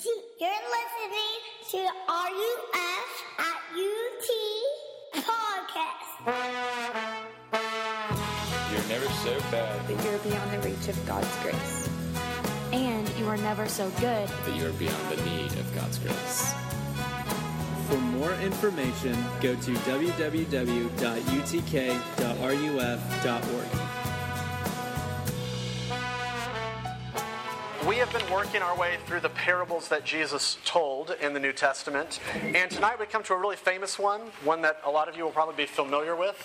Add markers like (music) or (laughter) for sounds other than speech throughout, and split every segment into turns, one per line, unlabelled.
You're listening to RUF at UT podcast.
You're never so bad
that you're beyond the reach of God's grace. And you are never so good
that you are beyond the need of God's grace.
For more information, go to www.utk.ruf.org.
We have been working our way through the parables that Jesus told in the New Testament. And tonight we come to a really famous one, one that a lot of you will probably be familiar with.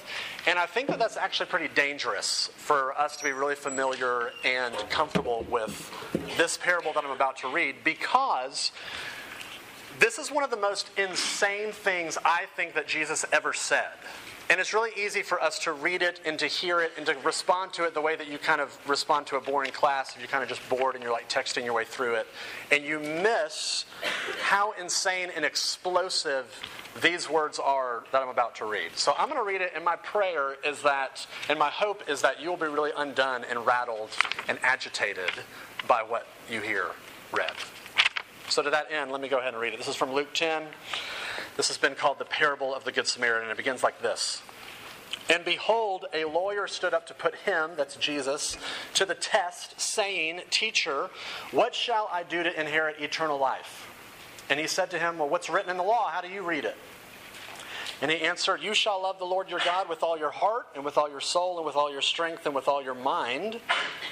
And I think that that's actually pretty dangerous for us to be really familiar and comfortable with this parable that I'm about to read because this is one of the most insane things I think that Jesus ever said. And it's really easy for us to read it and to hear it and to respond to it the way that you kind of respond to a boring class if you're kind of just bored and you're like texting your way through it. And you miss how insane and explosive these words are that I'm about to read. So I'm going to read it, and my prayer is that, and my hope is that you'll be really undone and rattled and agitated by what you hear read. So to that end, let me go ahead and read it. This is from Luke 10. This has been called the parable of the Good Samaritan. and It begins like this And behold, a lawyer stood up to put him, that's Jesus, to the test, saying, Teacher, what shall I do to inherit eternal life? And he said to him, Well, what's written in the law? How do you read it? And he answered, You shall love the Lord your God with all your heart, and with all your soul, and with all your strength, and with all your mind,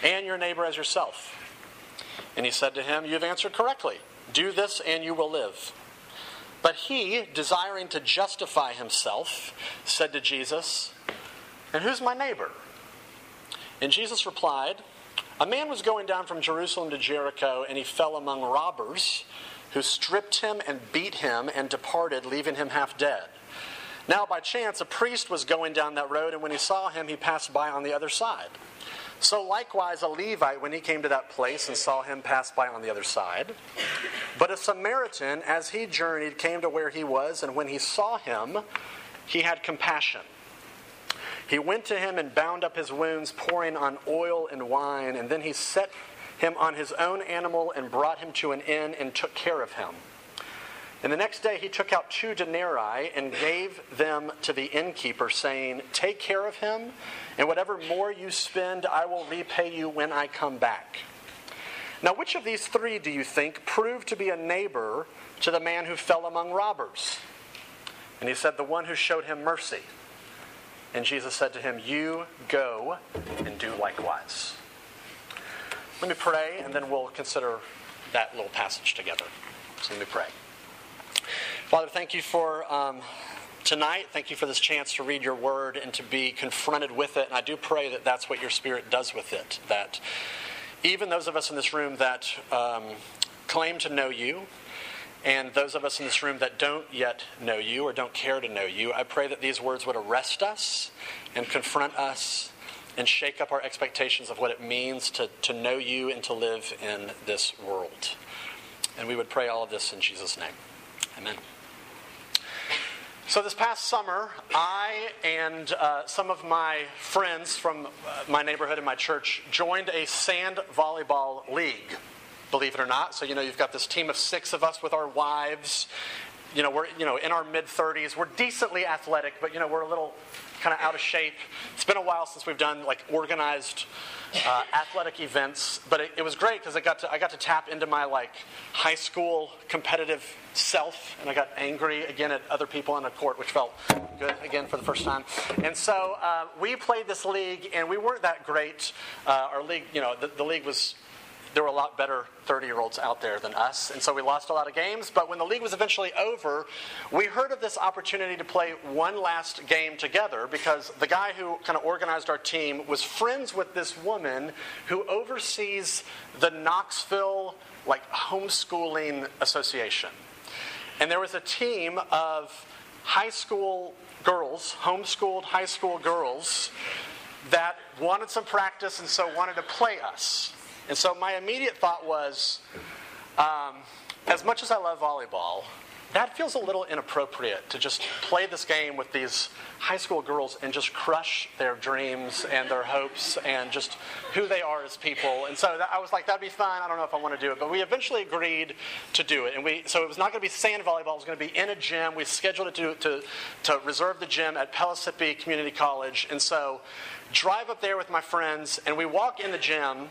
and your neighbor as yourself. And he said to him, You have answered correctly. Do this, and you will live. But he, desiring to justify himself, said to Jesus, And who's my neighbor? And Jesus replied, A man was going down from Jerusalem to Jericho, and he fell among robbers, who stripped him and beat him and departed, leaving him half dead. Now, by chance, a priest was going down that road, and when he saw him, he passed by on the other side. So likewise, a Levite, when he came to that place and saw him pass by on the other side. But a Samaritan, as he journeyed, came to where he was, and when he saw him, he had compassion. He went to him and bound up his wounds, pouring on oil and wine, and then he set him on his own animal and brought him to an inn and took care of him. And the next day he took out two denarii and gave them to the innkeeper, saying, Take care of him, and whatever more you spend, I will repay you when I come back. Now, which of these three do you think proved to be a neighbor to the man who fell among robbers? And he said, The one who showed him mercy. And Jesus said to him, You go and do likewise. Let me pray, and then we'll consider that little passage together. So let me pray. Father, thank you for um, tonight. Thank you for this chance to read your word and to be confronted with it. And I do pray that that's what your spirit does with it. That even those of us in this room that um, claim to know you, and those of us in this room that don't yet know you or don't care to know you, I pray that these words would arrest us and confront us and shake up our expectations of what it means to, to know you and to live in this world. And we would pray all of this in Jesus' name. Amen. So, this past summer, I and uh, some of my friends from uh, my neighborhood and my church joined a sand volleyball league, believe it or not. So, you know, you've got this team of six of us with our wives. You know, we're you know in our mid 30s. We're decently athletic, but you know we're a little kind of out of shape. It's been a while since we've done like organized uh, athletic events, but it, it was great because I got to I got to tap into my like high school competitive self, and I got angry again at other people on the court, which felt good again for the first time. And so uh, we played this league, and we weren't that great. Uh, our league, you know, the, the league was there were a lot better 30 year olds out there than us, and so we lost a lot of games. But when the league was eventually over, we heard of this opportunity to play one last game together because the guy who kind of organized our team was friends with this woman who oversees the Knoxville like homeschooling association. And there was a team of high school girls, homeschooled high school girls, that wanted some practice and so wanted to play us. And so my immediate thought was um, as much as I love volleyball, that feels a little inappropriate to just play this game with these high school girls and just crush their dreams and their hopes and just who they are as people. And so that, I was like, that'd be fun. I don't know if I want to do it. But we eventually agreed to do it. And we, so it was not going to be sand volleyball, it was going to be in a gym. We scheduled it to, to, to reserve the gym at Pellissippi Community College. And so drive up there with my friends, and we walk in the gym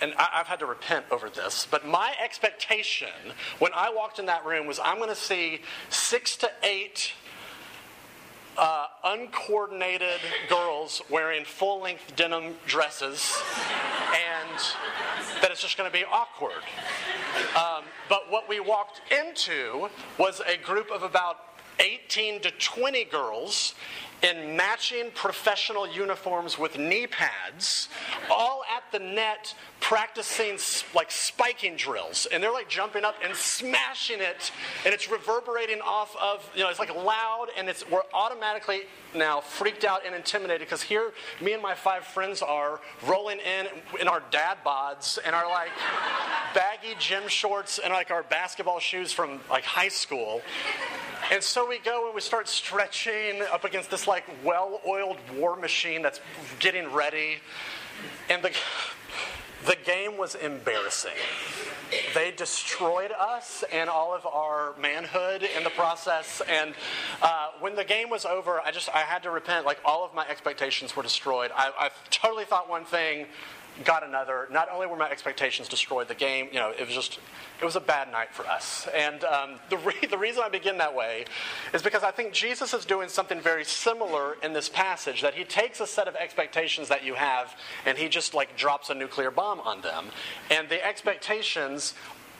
and I, have had to repent over this, but my expectation when I walked in that room was I'm going to see six to eight uh, uncoordinated girls wearing full length denim dresses, and that it's just going to be awkward. Um, but what we walked into was a group of about 18 to 20 girls in matching professional uniforms with knee pads, all at the net practicing like spiking drills. And they're like jumping up and smashing it, and it's reverberating off of, you know, it's like loud, and it's we're automatically now freaked out and intimidated because here me and my five friends are rolling in in our dad bods and our like baggy gym shorts and like our basketball shoes from like high school and so we go and we start stretching up against this like well-oiled war machine that's getting ready. And the the game was embarrassing. They destroyed us and all of our manhood in the process. And uh, when the game was over, I just I had to repent. Like all of my expectations were destroyed. I, I totally thought one thing, got another. Not only were my expectations destroyed, the game, you know, it was just, it was a bad night for us. And um, (laughs) the, re- the reason I begin that way is because I think Jesus is doing something very similar in this passage, that he takes a set of expectations that you have and he just like drops a nuclear bomb on them. And the expectations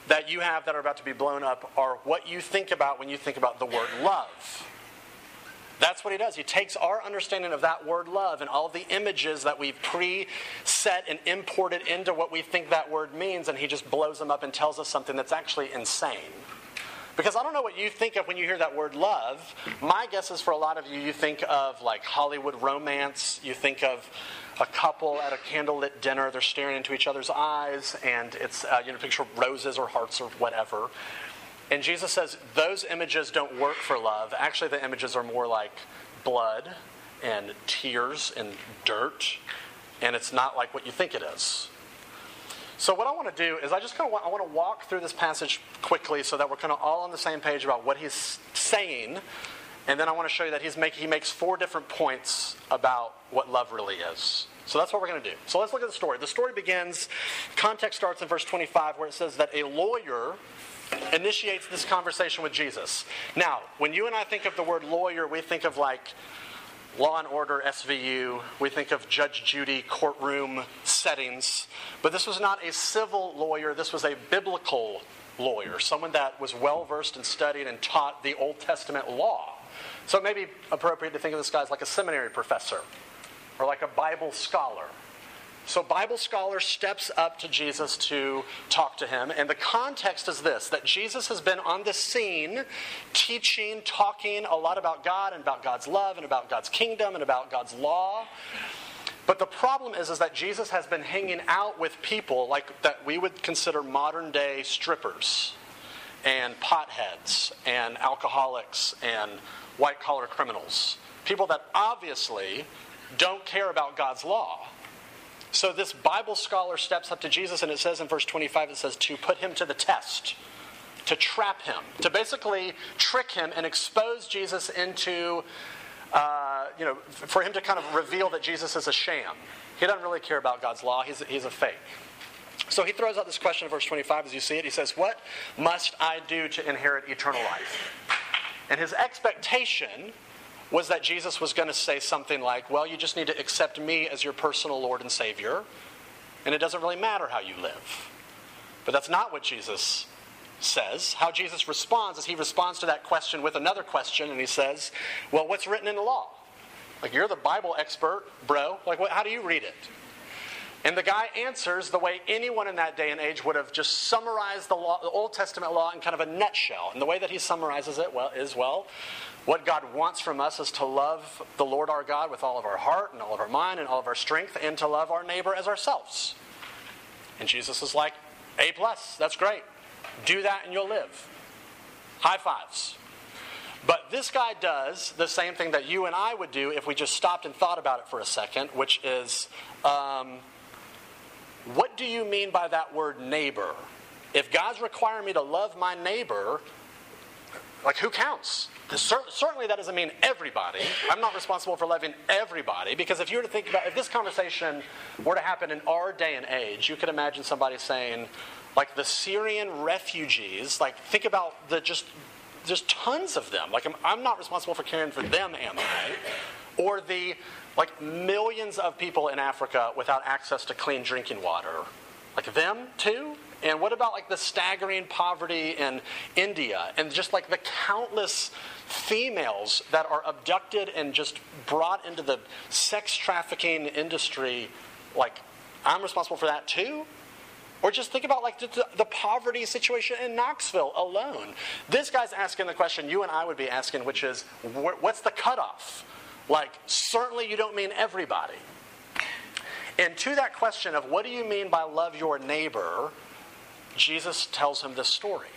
that you have that are about to be blown up are what you think about when you think about the word love. That's what he does. He takes our understanding of that word love and all the images that we've pre-set and imported into what we think that word means, and he just blows them up and tells us something that's actually insane. Because I don't know what you think of when you hear that word love. My guess is for a lot of you, you think of like Hollywood romance. You think of a couple at a candlelit dinner. They're staring into each other's eyes, and it's, uh, you know, picture roses or hearts or whatever. And Jesus says those images don't work for love. Actually, the images are more like blood and tears and dirt, and it's not like what you think it is. So what I want to do is I just kind of want, I want to walk through this passage quickly so that we're kind of all on the same page about what he's saying, and then I want to show you that he's make, he makes four different points about what love really is. So that's what we're going to do. So let's look at the story. The story begins, context starts in verse 25 where it says that a lawyer initiates this conversation with Jesus. Now, when you and I think of the word lawyer, we think of like Law and Order, SVU. We think of Judge Judy courtroom settings. But this was not a civil lawyer, this was a biblical lawyer, someone that was well versed and studied and taught the Old Testament law. So it may be appropriate to think of this guy as like a seminary professor or like a Bible scholar so, Bible scholar steps up to Jesus to talk to him, and the context is this that Jesus has been on the scene teaching, talking a lot about God and about God's love and about God's kingdom and about God's law. But the problem is, is that Jesus has been hanging out with people like that we would consider modern day strippers and potheads and alcoholics and white collar criminals. People that obviously don't care about God's law. So this Bible scholar steps up to Jesus, and it says in verse 25, it says, to put him to the test, to trap him, to basically trick him and expose Jesus into, uh, you know, for him to kind of reveal that Jesus is a sham. He doesn't really care about God's law, he's, he's a fake. So he throws out this question in verse 25 as you see it. He says, What must I do to inherit eternal life? And his expectation was that Jesus was going to say something like, Well, you just need to accept me as your personal Lord and Savior, and it doesn't really matter how you live. But that's not what Jesus says. How Jesus responds is he responds to that question with another question, and he says, Well, what's written in the law? Like, you're the Bible expert, bro. Like, what, how do you read it? And the guy answers the way anyone in that day and age would have just summarized the, law, the Old Testament law in kind of a nutshell. And the way that he summarizes it well is well, what God wants from us is to love the Lord our God with all of our heart and all of our mind and all of our strength, and to love our neighbor as ourselves. And Jesus is like, A plus, that's great. Do that and you'll live. high fives. But this guy does the same thing that you and I would do if we just stopped and thought about it for a second, which is um, what do you mean by that word neighbor? If God's requiring me to love my neighbor, like who counts? Certainly, that doesn't mean everybody. I'm not responsible for loving everybody because if you were to think about if this conversation were to happen in our day and age, you could imagine somebody saying, like the Syrian refugees, like think about the just there's tons of them. Like I'm, I'm not responsible for caring for them, am I? Or the like millions of people in Africa without access to clean drinking water. Like them too? And what about like the staggering poverty in India and just like the countless females that are abducted and just brought into the sex trafficking industry? Like, I'm responsible for that too? Or just think about like the, the, poverty situation in Knoxville alone. This guy's asking the question you and I would be asking, which is, what's the cutoff? Like, certainly you don't mean everybody. And to that question of what do you mean by love your neighbor, Jesus tells him this story.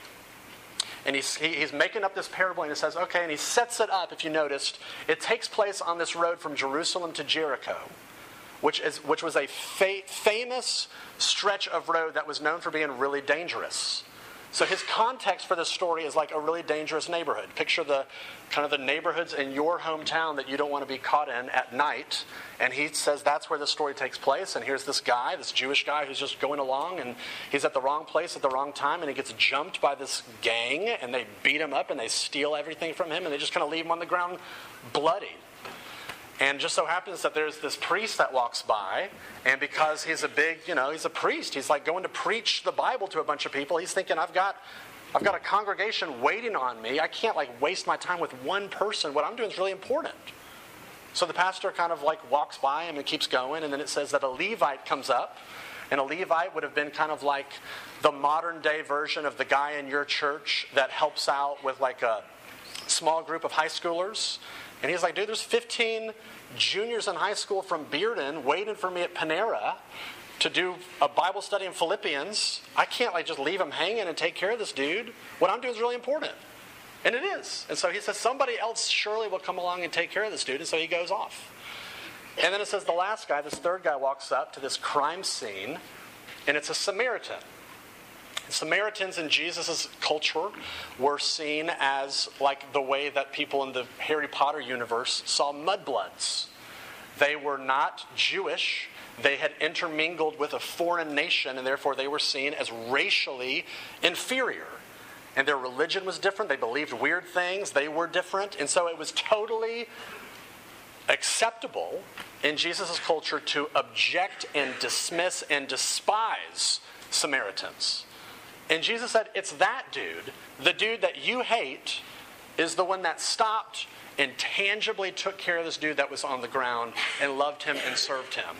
And he's, he, he's making up this parable and he says, okay, and he sets it up, if you noticed. It takes place on this road from Jerusalem to Jericho, which, is, which was a fa- famous stretch of road that was known for being really dangerous. So his context for this story is like a really dangerous neighborhood. Picture the kind of the neighborhoods in your hometown that you don't want to be caught in at night. And he says that's where the story takes place. And here's this guy, this Jewish guy who's just going along and he's at the wrong place at the wrong time and he gets jumped by this gang and they beat him up and they steal everything from him and they just kind of leave him on the ground bloody. And just so happens that there's this priest that walks by, and because he's a big, you know, he's a priest, he's like going to preach the Bible to a bunch of people. He's thinking, I've got, I've got a congregation waiting on me. I can't like waste my time with one person. What I'm doing is really important. So the pastor kind of like walks by him and keeps going, and then it says that a Levite comes up, and a Levite would have been kind of like the modern day version of the guy in your church that helps out with like a small group of high schoolers and he's like, dude, there's 15 juniors in high school from Bearden waiting for me at Panera to do a Bible study in Philippians. I can't like just leave him hanging and take care of this dude. What I'm doing is really important. And it is. And so he says, somebody else surely will come along and take care of this dude. And so he goes off. And then it says the last guy, this third guy, walks up to this crime scene, and it's a Samaritan. Samaritans in Jesus' culture were seen as like the way that people in the Harry Potter universe saw mudbloods. They were not Jewish. They had intermingled with a foreign nation, and therefore they were seen as racially inferior. And their religion was different. They believed weird things. They were different. And so it was totally acceptable in Jesus' culture to object and dismiss and despise Samaritans. And Jesus said, It's that dude, the dude that you hate, is the one that stopped and tangibly took care of this dude that was on the ground and loved him and served him.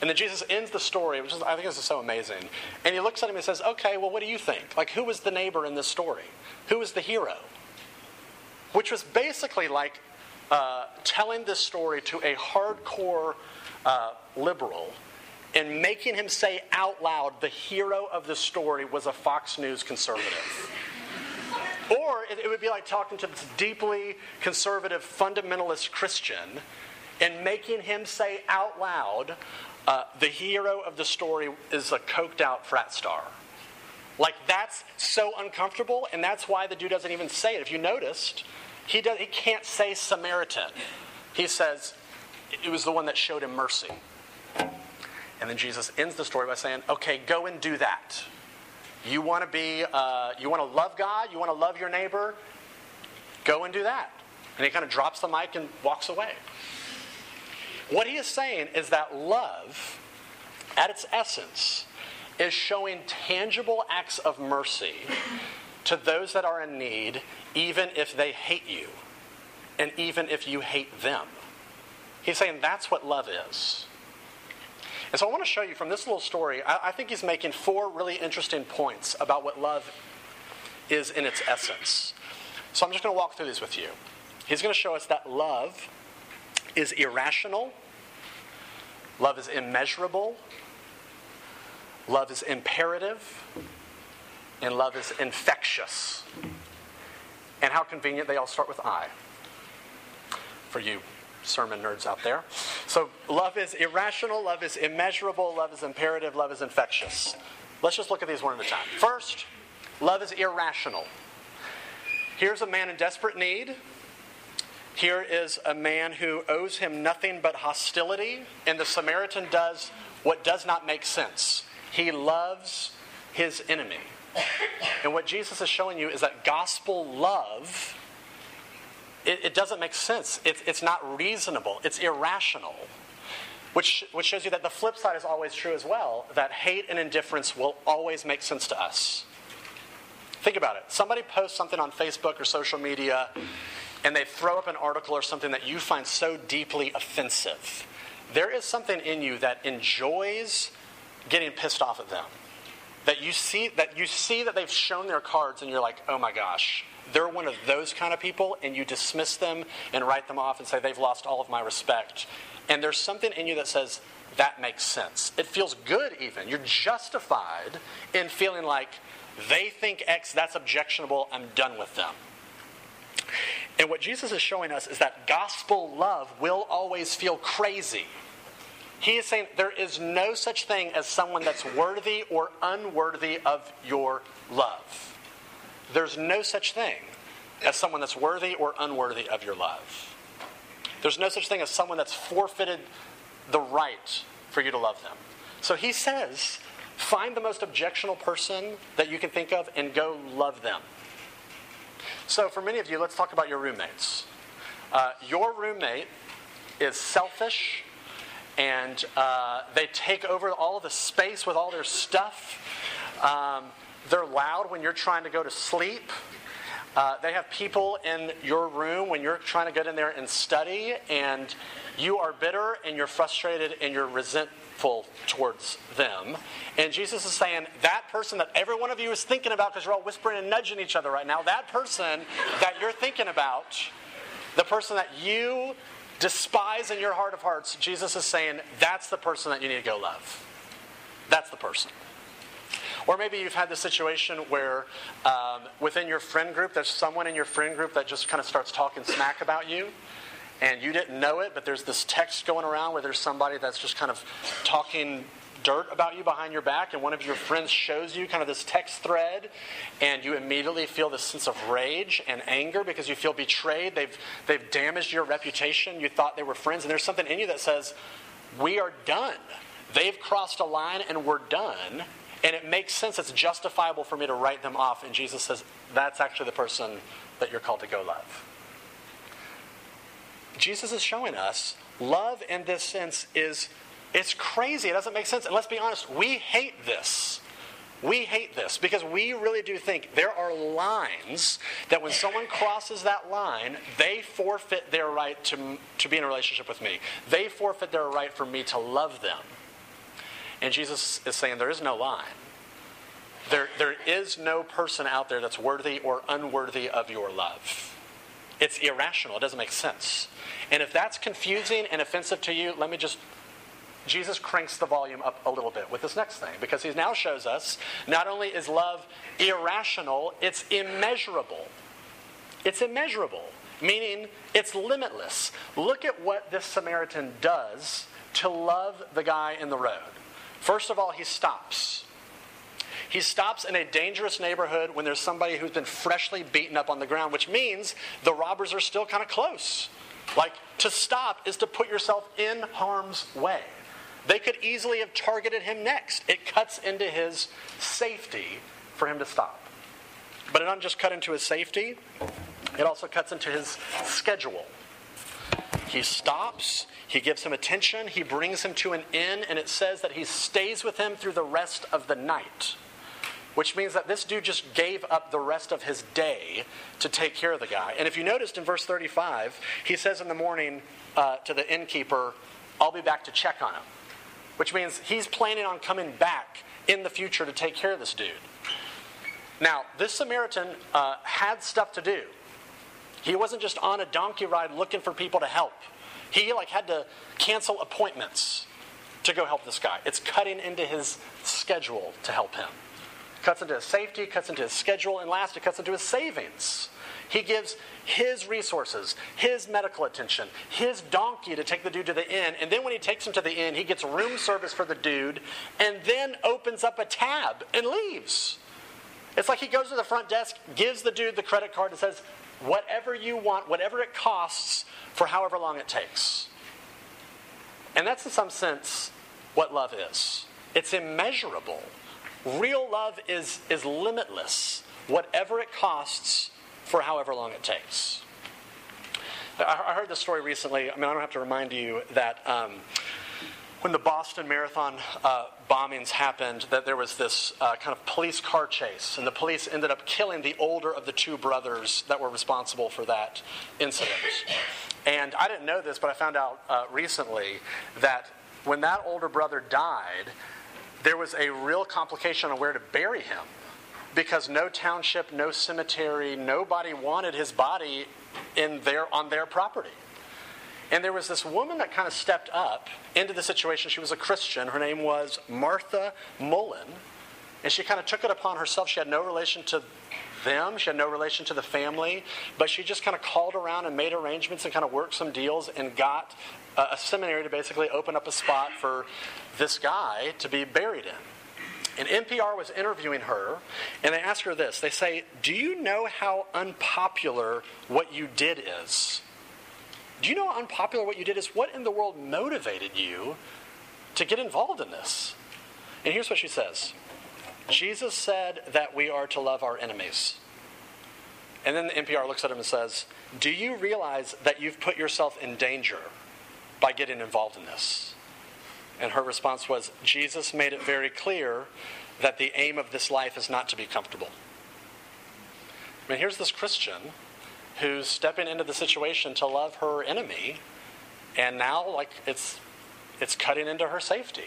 And then Jesus ends the story, which is, I think this is so amazing. And he looks at him and says, Okay, well, what do you think? Like, who was the neighbor in this story? Who was the hero? Which was basically like uh, telling this story to a hardcore uh, liberal and making him say out loud the hero of the story was a Fox News conservative. or it would be like talking to this deeply conservative fundamentalist Christian and making him say out loud uh, the hero of the story is a coked out frat star. Like that's so uncomfortable, and that's why the dude doesn't even say it. If you noticed, he does, he can't say Samaritan. He says it was the one that showed him mercy. And then Jesus ends the story by saying, okay, go and do that. You want to be, uh, you want to love God, you want to love your neighbor, go and do that. And he kind of drops the mic and walks away. What he is saying is that love, at its essence, is showing tangible acts of mercy to those that are in need, even if they hate you, and even if you hate them. He's saying that's what love is. And so I want to show you from this little story, I, I think he's making four really interesting points about what love is in its essence. So I'm just going to walk through these with you. He's going to show us that love is irrational, love is immeasurable, love is imperative, and love is infectious. And how convenient they all start with I. For you sermon nerds out there. So, love is irrational, love is immeasurable, love is imperative, love is infectious. Let's just look at these one at a time. First, love is irrational. Here's a man in desperate need. Here is a man who owes him nothing but hostility, and the Samaritan does what does not make sense. He loves his enemy. And what Jesus is showing you is that gospel love, it, it doesn't make sense. It, it's not reasonable, it's irrational. Which, which shows you that the flip side is always true as well that hate and indifference will always make sense to us. Think about it. Somebody posts something on Facebook or social media, and they throw up an article or something that you find so deeply offensive. There is something in you that enjoys getting pissed off at them. That you see that you see that they've shown their cards and you're like, "Oh my gosh, they're one of those kind of people," and you dismiss them and write them off and say they've lost all of my respect. And there's something in you that says, that makes sense. It feels good, even. You're justified in feeling like they think X, that's objectionable, I'm done with them. And what Jesus is showing us is that gospel love will always feel crazy. He is saying there is no such thing as someone that's worthy or unworthy of your love. There's no such thing as someone that's worthy or unworthy of your love. There's no such thing as someone that's forfeited the right for you to love them. So he says, find the most objectionable person that you can think of and go love them. So, for many of you, let's talk about your roommates. Uh, your roommate is selfish and uh, they take over all the space with all their stuff. Um, they're loud when you're trying to go to sleep. Uh, they have people in your room when you're trying to get in there and study, and you are bitter and you're frustrated and you're resentful towards them. And Jesus is saying, that person that every one of you is thinking about, because you're all whispering and nudging each other right now, that person that you're thinking about, the person that you despise in your heart of hearts, Jesus is saying, that's the person that you need to go love. That's the person. Or maybe you've had the situation where um, within your friend group, there's someone in your friend group that just kind of starts talking smack about you. And you didn't know it, but there's this text going around where there's somebody that's just kind of talking dirt about you behind your back, and one of your friends shows you kind of this text thread, and you immediately feel this sense of rage and anger because you feel betrayed. They've, they've damaged your reputation. You thought they were friends, and there's something in you that says, We are done. They've crossed a line, and we're done. And it makes sense, it's justifiable for me to write them off. And Jesus says, that's actually the person that you're called to go love. Jesus is showing us love in this sense is it's crazy. It doesn't make sense. And let's be honest, we hate this. We hate this because we really do think there are lines that when someone crosses that line, they forfeit their right to, to be in a relationship with me. They forfeit their right for me to love them. And Jesus is saying there is no line. There, there is no person out there that's worthy or unworthy of your love. It's irrational. It doesn't make sense. And if that's confusing and offensive to you, let me just. Jesus cranks the volume up a little bit with this next thing because he now shows us not only is love irrational, it's immeasurable. It's immeasurable, meaning it's limitless. Look at what this Samaritan does to love the guy in the road. First of all, he stops. He stops in a dangerous neighborhood when there's somebody who's been freshly beaten up on the ground, which means the robbers are still kind of close. Like, to stop is to put yourself in harm's way. They could easily have targeted him next. It cuts into his safety for him to stop. But it doesn't just cut into his safety, it also cuts into his schedule. He stops, he gives him attention, he brings him to an inn, and it says that he stays with him through the rest of the night. Which means that this dude just gave up the rest of his day to take care of the guy. And if you noticed in verse 35, he says in the morning uh, to the innkeeper, I'll be back to check on him. Which means he's planning on coming back in the future to take care of this dude. Now, this Samaritan uh, had stuff to do. He wasn't just on a donkey ride looking for people to help. He like had to cancel appointments to go help this guy. It's cutting into his schedule to help him. cuts into his safety, cuts into his schedule, and last, it cuts into his savings. He gives his resources, his medical attention, his donkey to take the dude to the inn, and then when he takes him to the inn, he gets room service for the dude, and then opens up a tab and leaves. It's like he goes to the front desk, gives the dude the credit card, and says, Whatever you want, whatever it costs, for however long it takes. And that's in some sense what love is it's immeasurable. Real love is, is limitless, whatever it costs, for however long it takes. I, heard this story recently. I mean, I don't have to remind you that. Um, when the Boston Marathon uh, bombings happened, that there was this uh, kind of police car chase, and the police ended up killing the older of the two brothers that were responsible for that incident. And I didn't know this, but I found out uh, recently that when that older brother died, there was a real complication on where to bury him because no township, no cemetery, nobody wanted his body in their, on their property. And there was this woman that kind of stepped up into the situation. She was a Christian. Her name was Martha Mullen. And she kind of took it upon herself. She had no relation to them, she had no relation to the family, but she just kind of called around and made arrangements and kind of worked some deals and got a, a seminary to basically open up a spot for this guy to be buried in. And NPR was interviewing her, and they asked her this. They say, Do you know how unpopular what you did is? Do you know how unpopular what you did is? What in the world motivated you to get involved in this? And here's what she says Jesus said that we are to love our enemies. And then the NPR looks at him and says, Do you realize that you've put yourself in danger by getting involved in this? And her response was, Jesus made it very clear that the aim of this life is not to be comfortable. I mean, here's this Christian who's stepping into the situation to love her enemy, and now like it's it's cutting into her safety.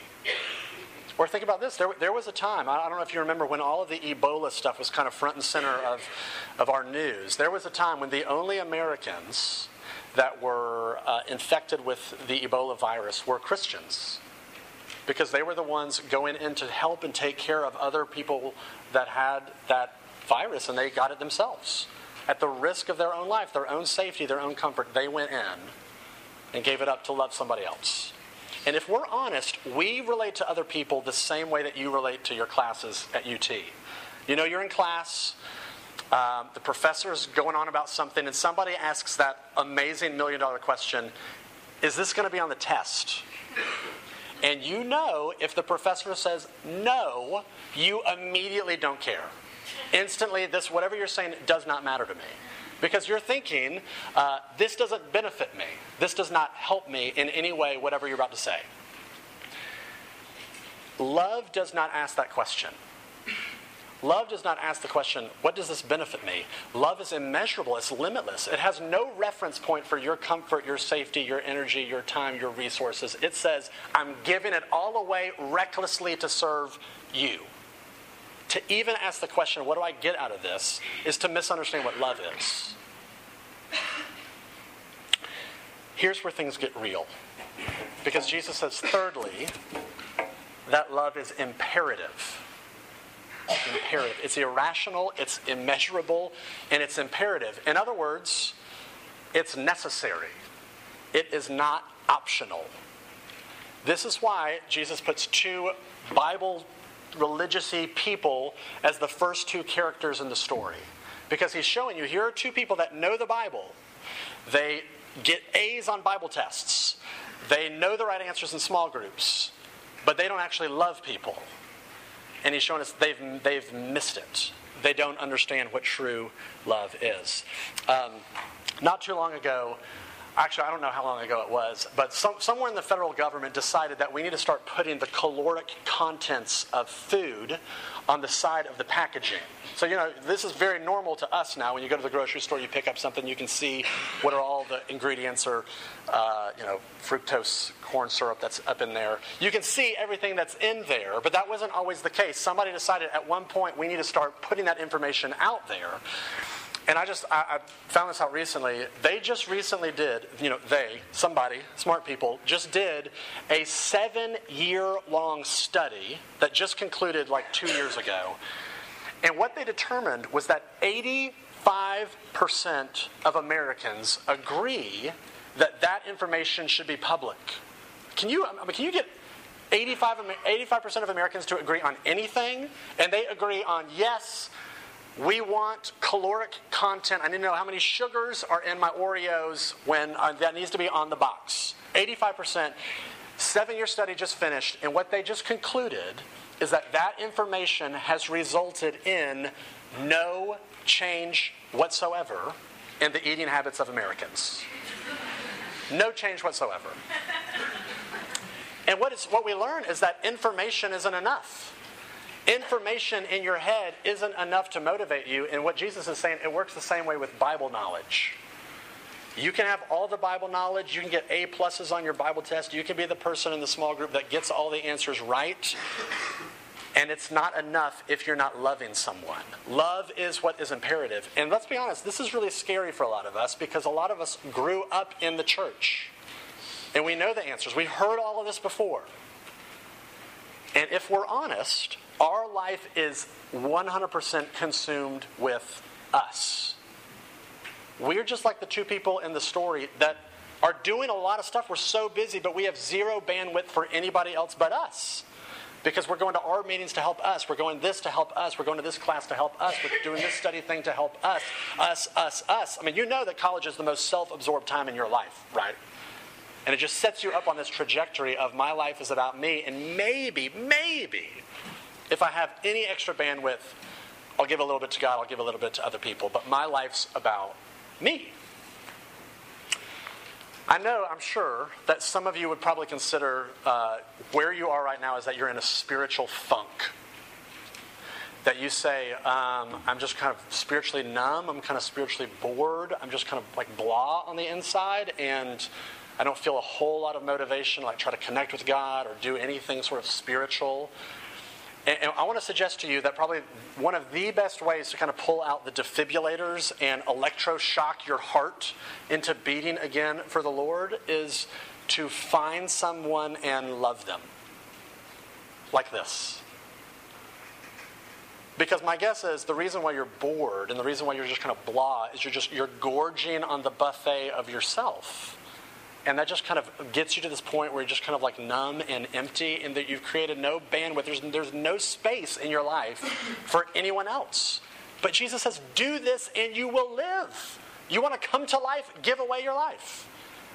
Or think about this. There, there was a time, I don't know if you remember, when all of the Ebola stuff was kind of front and center of, of our news. There was a time when the only Americans that were uh, infected with the Ebola virus were Christians. Because they were the ones going in to help and take care of other people that had that virus and they got it themselves at the risk of their own life, their own safety, their own comfort, they went in and gave it up to love somebody else. And if we're honest, we relate to other people the same way that you relate to your classes at UT. You know, you're in class, um, the is going on about something, and somebody asks that amazing million dollar question Is this going to be on the test? And you know, if the professor says no, you immediately don't care instantly, this, whatever you're saying, does not matter to me. Because you're thinking, uh, this doesn't benefit me. This does not help me in any way, whatever you're about to say. Love does not ask that question. Love does not ask the question, what does this benefit me? Love is immeasurable, it's limitless. It has no reference point for your comfort, your safety, your energy, your time, your resources. It says, I'm giving it all away recklessly to serve you to even ask the question, what do I get out of this, is to misunderstand what love is. Here's where things get real. Because Jesus says, thirdly, that love is imperative. Imperative. It's irrational, it's immeasurable, and it's imperative. In other words, it's necessary. It is not optional. This is why Jesus puts two Bible religiousy people as the first two characters in the story. Because he's showing you here are two people that know the Bible. They get A's on Bible tests. They know the right answers in small groups, but they don't actually love people. And he's showing us they've, they've missed it. They don't understand what true love is. Um, not too long ago, actually, I don't know how long ago it was, but some, somewhere in the federal government decided that we need to start putting the caloric contents of food on the side of the packaging. So, you know, this is very normal to us now. When you go to the grocery store, you pick up something, you can see what are all the ingredients or, uh, you know, fructose corn syrup that's up in there. You can see everything that's in there, but that wasn't always the case. Somebody decided at one point we need to start putting that information out there. And I just I, I, found this out recently. They just recently did, you know, they, somebody, smart people, just did a seven year long study that just concluded like two years ago And what they determined was that 85% of Americans agree that that information should be public. Can you, I mean, can you get 85, 85% of Americans to agree on anything? And they agree on yes, we want caloric content. I need to know how many sugars are in my Oreos when uh, that needs to be on the box. 85%. Seven year study just finished, and what they just concluded is that that information has resulted in no change whatsoever in the eating habits of Americans. No change whatsoever. And what, is, what we learn is that information isn't enough. Information in your head isn't enough to motivate you. And what Jesus is saying, it works the same way with Bible knowledge. You can have all the Bible knowledge. You can get A pluses on your Bible test. You can be the person in the small group that gets all the answers right. And it's not enough if you're not loving someone. Love is what is imperative. And let's be honest, this is really scary for a lot of us because a lot of us grew up in the church. And we know the answers. We've heard all of this before. And if we're honest, our life is 100% consumed with us. We're just like the two people in the story that are doing a lot of stuff. We're so busy, but we have zero bandwidth for anybody else but us. Because we're going to our meetings to help us. We're going this to help us. We're going to this class to help us. We're doing this study thing to help us. Us, us, us. I mean, you know that college is the most self absorbed time in your life, right? And it just sets you up on this trajectory of my life is about me, and maybe, maybe, if I have any extra bandwidth, I'll give a little bit to God, I'll give a little bit to other people, but my life's about me. I know, I'm sure, that some of you would probably consider uh, where you are right now is that you're in a spiritual funk. That you say, um, I'm just kind of spiritually numb, I'm kind of spiritually bored, I'm just kind of like blah on the inside, and I don't feel a whole lot of motivation, like try to connect with God or do anything sort of spiritual. And, and I want to suggest to you that probably one of the best ways to kind of pull out the defibrillators and electroshock your heart into beating again for the Lord is to find someone and love them. Like this. Because my guess is the reason why you're bored and the reason why you're just kind of blah is you're just you're gorging on the buffet of yourself. And that just kind of gets you to this point where you're just kind of like numb and empty, and that you've created no bandwidth. There's, there's no space in your life for anyone else. But Jesus says, Do this and you will live. You want to come to life? Give away your life.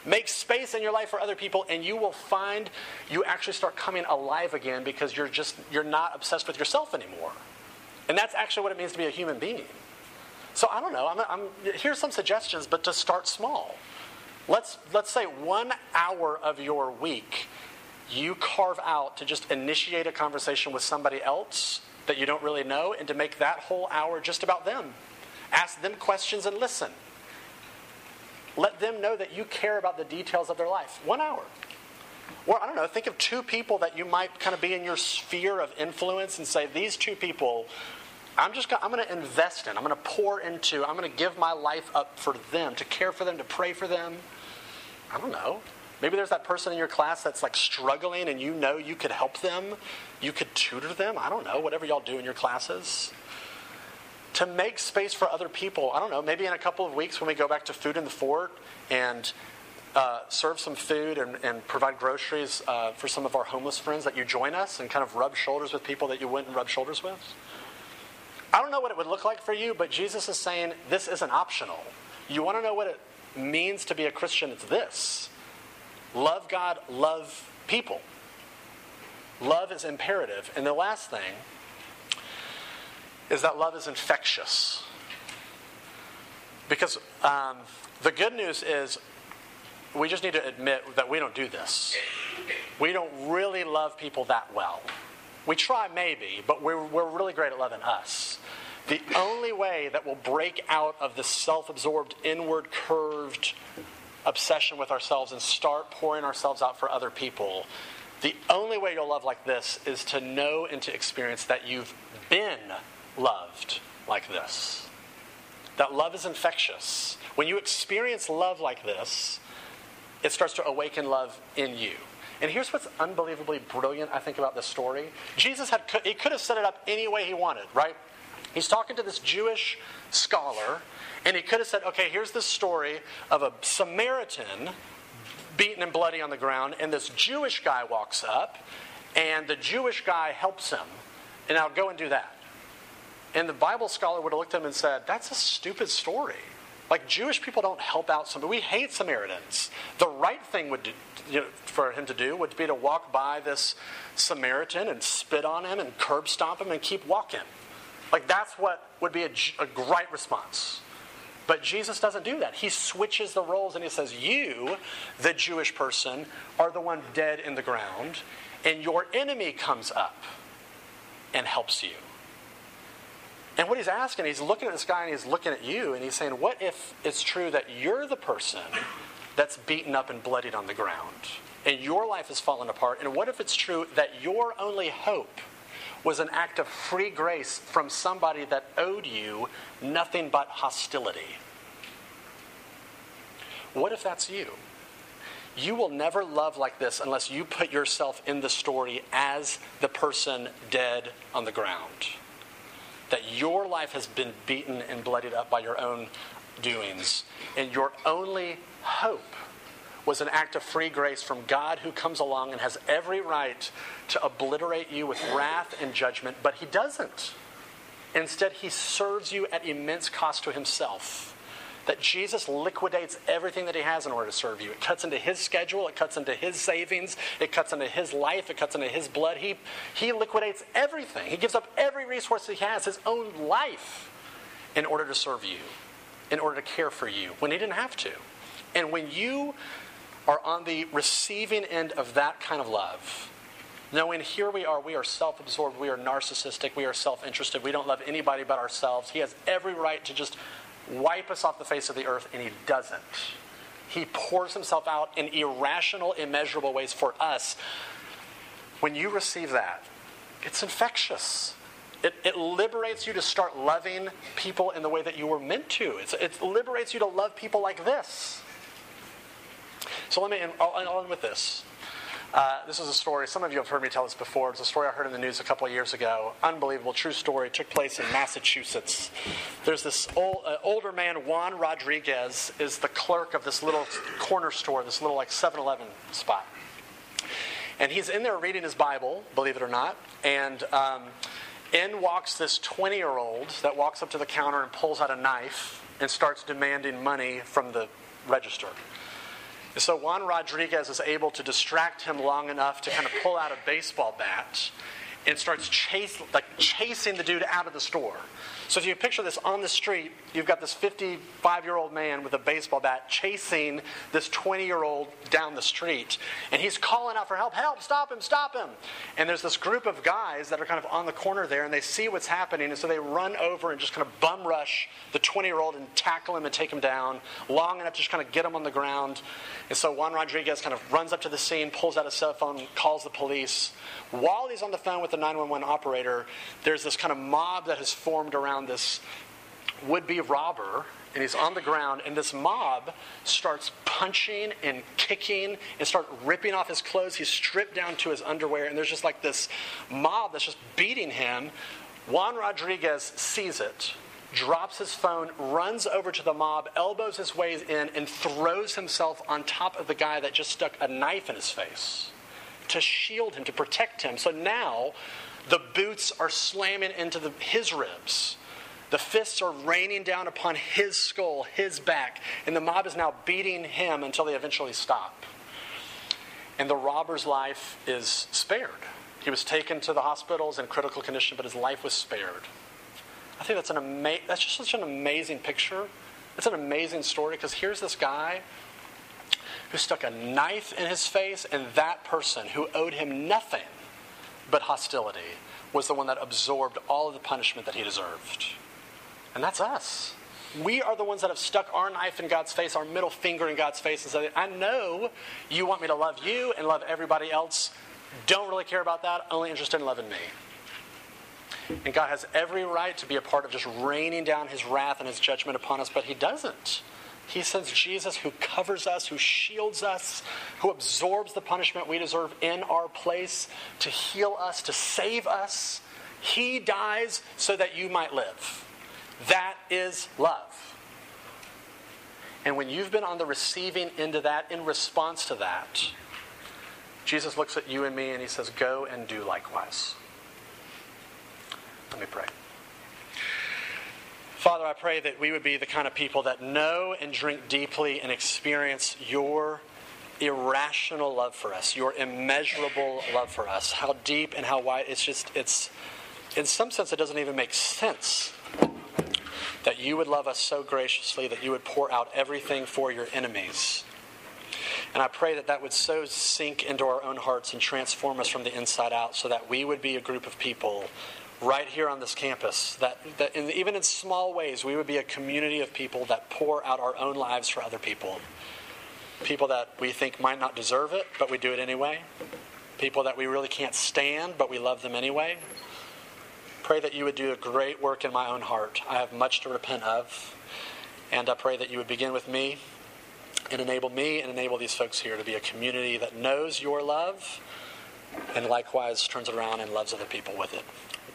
Make space in your life for other people, and you will find you actually start coming alive again because you're just you're not obsessed with yourself anymore. And that's actually what it means to be a human being. So I don't know. I'm, I'm, here's some suggestions, but to start small. Let's, let's say one hour of your week you carve out to just initiate a conversation with somebody else that you don't really know and to make that whole hour just about them. Ask them questions and listen. Let them know that you care about the details of their life. One hour. Or, I don't know, think of two people that you might kind of be in your sphere of influence and say, these two people, I'm just gonna, I'm going to invest in, I'm going to pour into, I'm going to give my life up for them, to care for them, to pray for them. I don't know. Maybe there's that person in your class that's like struggling and you know you could help them. You could tutor them. I don't know, whatever y'all do in your classes. To make space for other people. I don't know, maybe in a couple of weeks when we go back to Food in the Fort and uh, serve some food and, and provide groceries uh, for some of our homeless friends, that you join us and kind of rub shoulders with people that you wouldn't rub shoulders with. I don't know what it would look like for you, but Jesus is saying this isn't optional. You want to know what it means to be a Christian, it's this love God, love people. Love is imperative. And the last thing is that love is infectious. Because um, the good news is we just need to admit that we don't do this. We don't really love people that well. We try maybe, but we're, we're really great at loving us. The only way that we'll break out of the self absorbed, inward curved obsession with ourselves and start pouring ourselves out for other people, the only way you'll love like this is to know and to experience that you've been loved like this. That love is infectious. When you experience love like this, it starts to awaken love in you. And here's what's unbelievably brilliant, I think, about this story. Jesus had he could have set it up any way he wanted, right? He's talking to this Jewish scholar, and he could have said, okay, here's the story of a Samaritan beaten and bloody on the ground, and this Jewish guy walks up, and the Jewish guy helps him. And I'll go and do that. And the Bible scholar would have looked at him and said, That's a stupid story. Like Jewish people don't help out somebody. We hate Samaritans. The right thing would do, you know, for him to do would be to walk by this Samaritan and spit on him and curb stomp him and keep walking. Like that's what would be a, a great response. But Jesus doesn't do that. He switches the roles and he says, You, the Jewish person, are the one dead in the ground, and your enemy comes up and helps you. And what he's asking, he's looking at this guy and he's looking at you and he's saying, What if it's true that you're the person that's beaten up and bloodied on the ground and your life has fallen apart? And what if it's true that your only hope was an act of free grace from somebody that owed you nothing but hostility? What if that's you? You will never love like this unless you put yourself in the story as the person dead on the ground that your life has been beaten and bloodied up by your own doings, and your only hope was an act of free grace from God who comes along and has every right to obliterate you with wrath and judgment, but He doesn't. Instead, He serves you at immense cost to Himself that Jesus liquidates everything that he has in order to serve you. It cuts into his schedule, it cuts into his savings, it cuts into his life, it cuts into his blood. He, he liquidates everything. He gives up every resource he has, his own life, in order to serve you, in order to care for you, when he didn't have to. And when you are on the receiving end of that kind of love, knowing here we are, we are self absorbed, we are narcissistic, we are self interested, we don't love anybody but ourselves. He has every right to just wipe us off the face of the earth, and he doesn't. He pours himself out in irrational, immeasurable ways for us. When you receive that, it's infectious. It, it, liberates you to start loving people in the way that you were meant to. It's, it liberates you to love people like this. So let me, I'll, I'll end with this. Uh, this is a story, some of you have heard me tell this before. It's a story I heard in the news a couple of years ago. Unbelievable, true story. It took place in Massachusetts. There's this old, uh, older man, Juan Rodriguez, is the clerk of this little corner store, this little like 7 Eleven spot. And he's in there reading his Bible, believe it or not. And um, in walks this 20 year old that walks up to the counter and pulls out a knife and starts demanding money from the register. So Juan Rodriguez is able to distract him long enough to kind of pull out a baseball bat and starts chase, like chasing the dude out of the store. So if you picture this on the street, you've got this 55 year old man with a baseball bat chasing this 20 year old down the street. And he's calling out for help help, stop him, stop him. And there's this group of guys that are kind of on the corner there and they see what's happening. And so they run over and just kind of bum rush the 20 year old and tackle him and take him down long enough to just kind of get him on the ground. And so Juan Rodriguez kind of runs up to the scene, pulls out a cell phone, calls the police. While he's on the phone with the 911 operator, there's this kind of mob that has formed around this would be robber, and he's on the ground, and this mob starts punching and kicking and start ripping off his clothes. He's stripped down to his underwear, and there's just like this mob that's just beating him. Juan Rodriguez sees it, drops his phone, runs over to the mob, elbows his way in, and throws himself on top of the guy that just stuck a knife in his face to shield him, to protect him. So now the boots are slamming into the, his ribs. The fists are raining down upon his skull, his back, and the mob is now beating him until they eventually stop. And the robber's life is spared. He was taken to the hospitals in critical condition, but his life was spared. I think that's an ama- that's just such an amazing picture. It's an amazing story because here's this guy who stuck a knife in his face, and that person who owed him nothing but hostility was the one that absorbed all of the punishment that he deserved. And that's us. We are the ones that have stuck our knife in God's face, our middle finger in God's face, and said, I know you want me to love you and love everybody else. Don't really care about that, only interested in loving me. And God has every right to be a part of just raining down his wrath and his judgment upon us, but he doesn't. He sends Jesus who covers us, who shields us, who absorbs the punishment we deserve in our place to heal us, to save us. He dies so that you might live. That is love. And when you've been on the receiving end of that, in response to that, Jesus looks at you and me and he says, Go and do likewise. Let me pray. Father, I pray that we would be the kind of people that know and drink deeply and experience your irrational love for us, your immeasurable love for us. How deep and how wide. It's just, it's, in some sense, it doesn't even make sense that you would love us so graciously that you would pour out everything for your enemies. And I pray that that would so sink into our own hearts and transform us from the inside out so that we would be a group of people right here on this campus that, that in, even in small ways we would be a community of people that pour out our own lives for other people. People that we think might not deserve it but we do it anyway. People that we really can't stand but we love them anyway. Pray that you would do a great work in my own heart. I have much to repent of and i pray that you would begin with me and enable me and enable these folks here to be a community that knows your love and likewise turns it around and loves other people with it.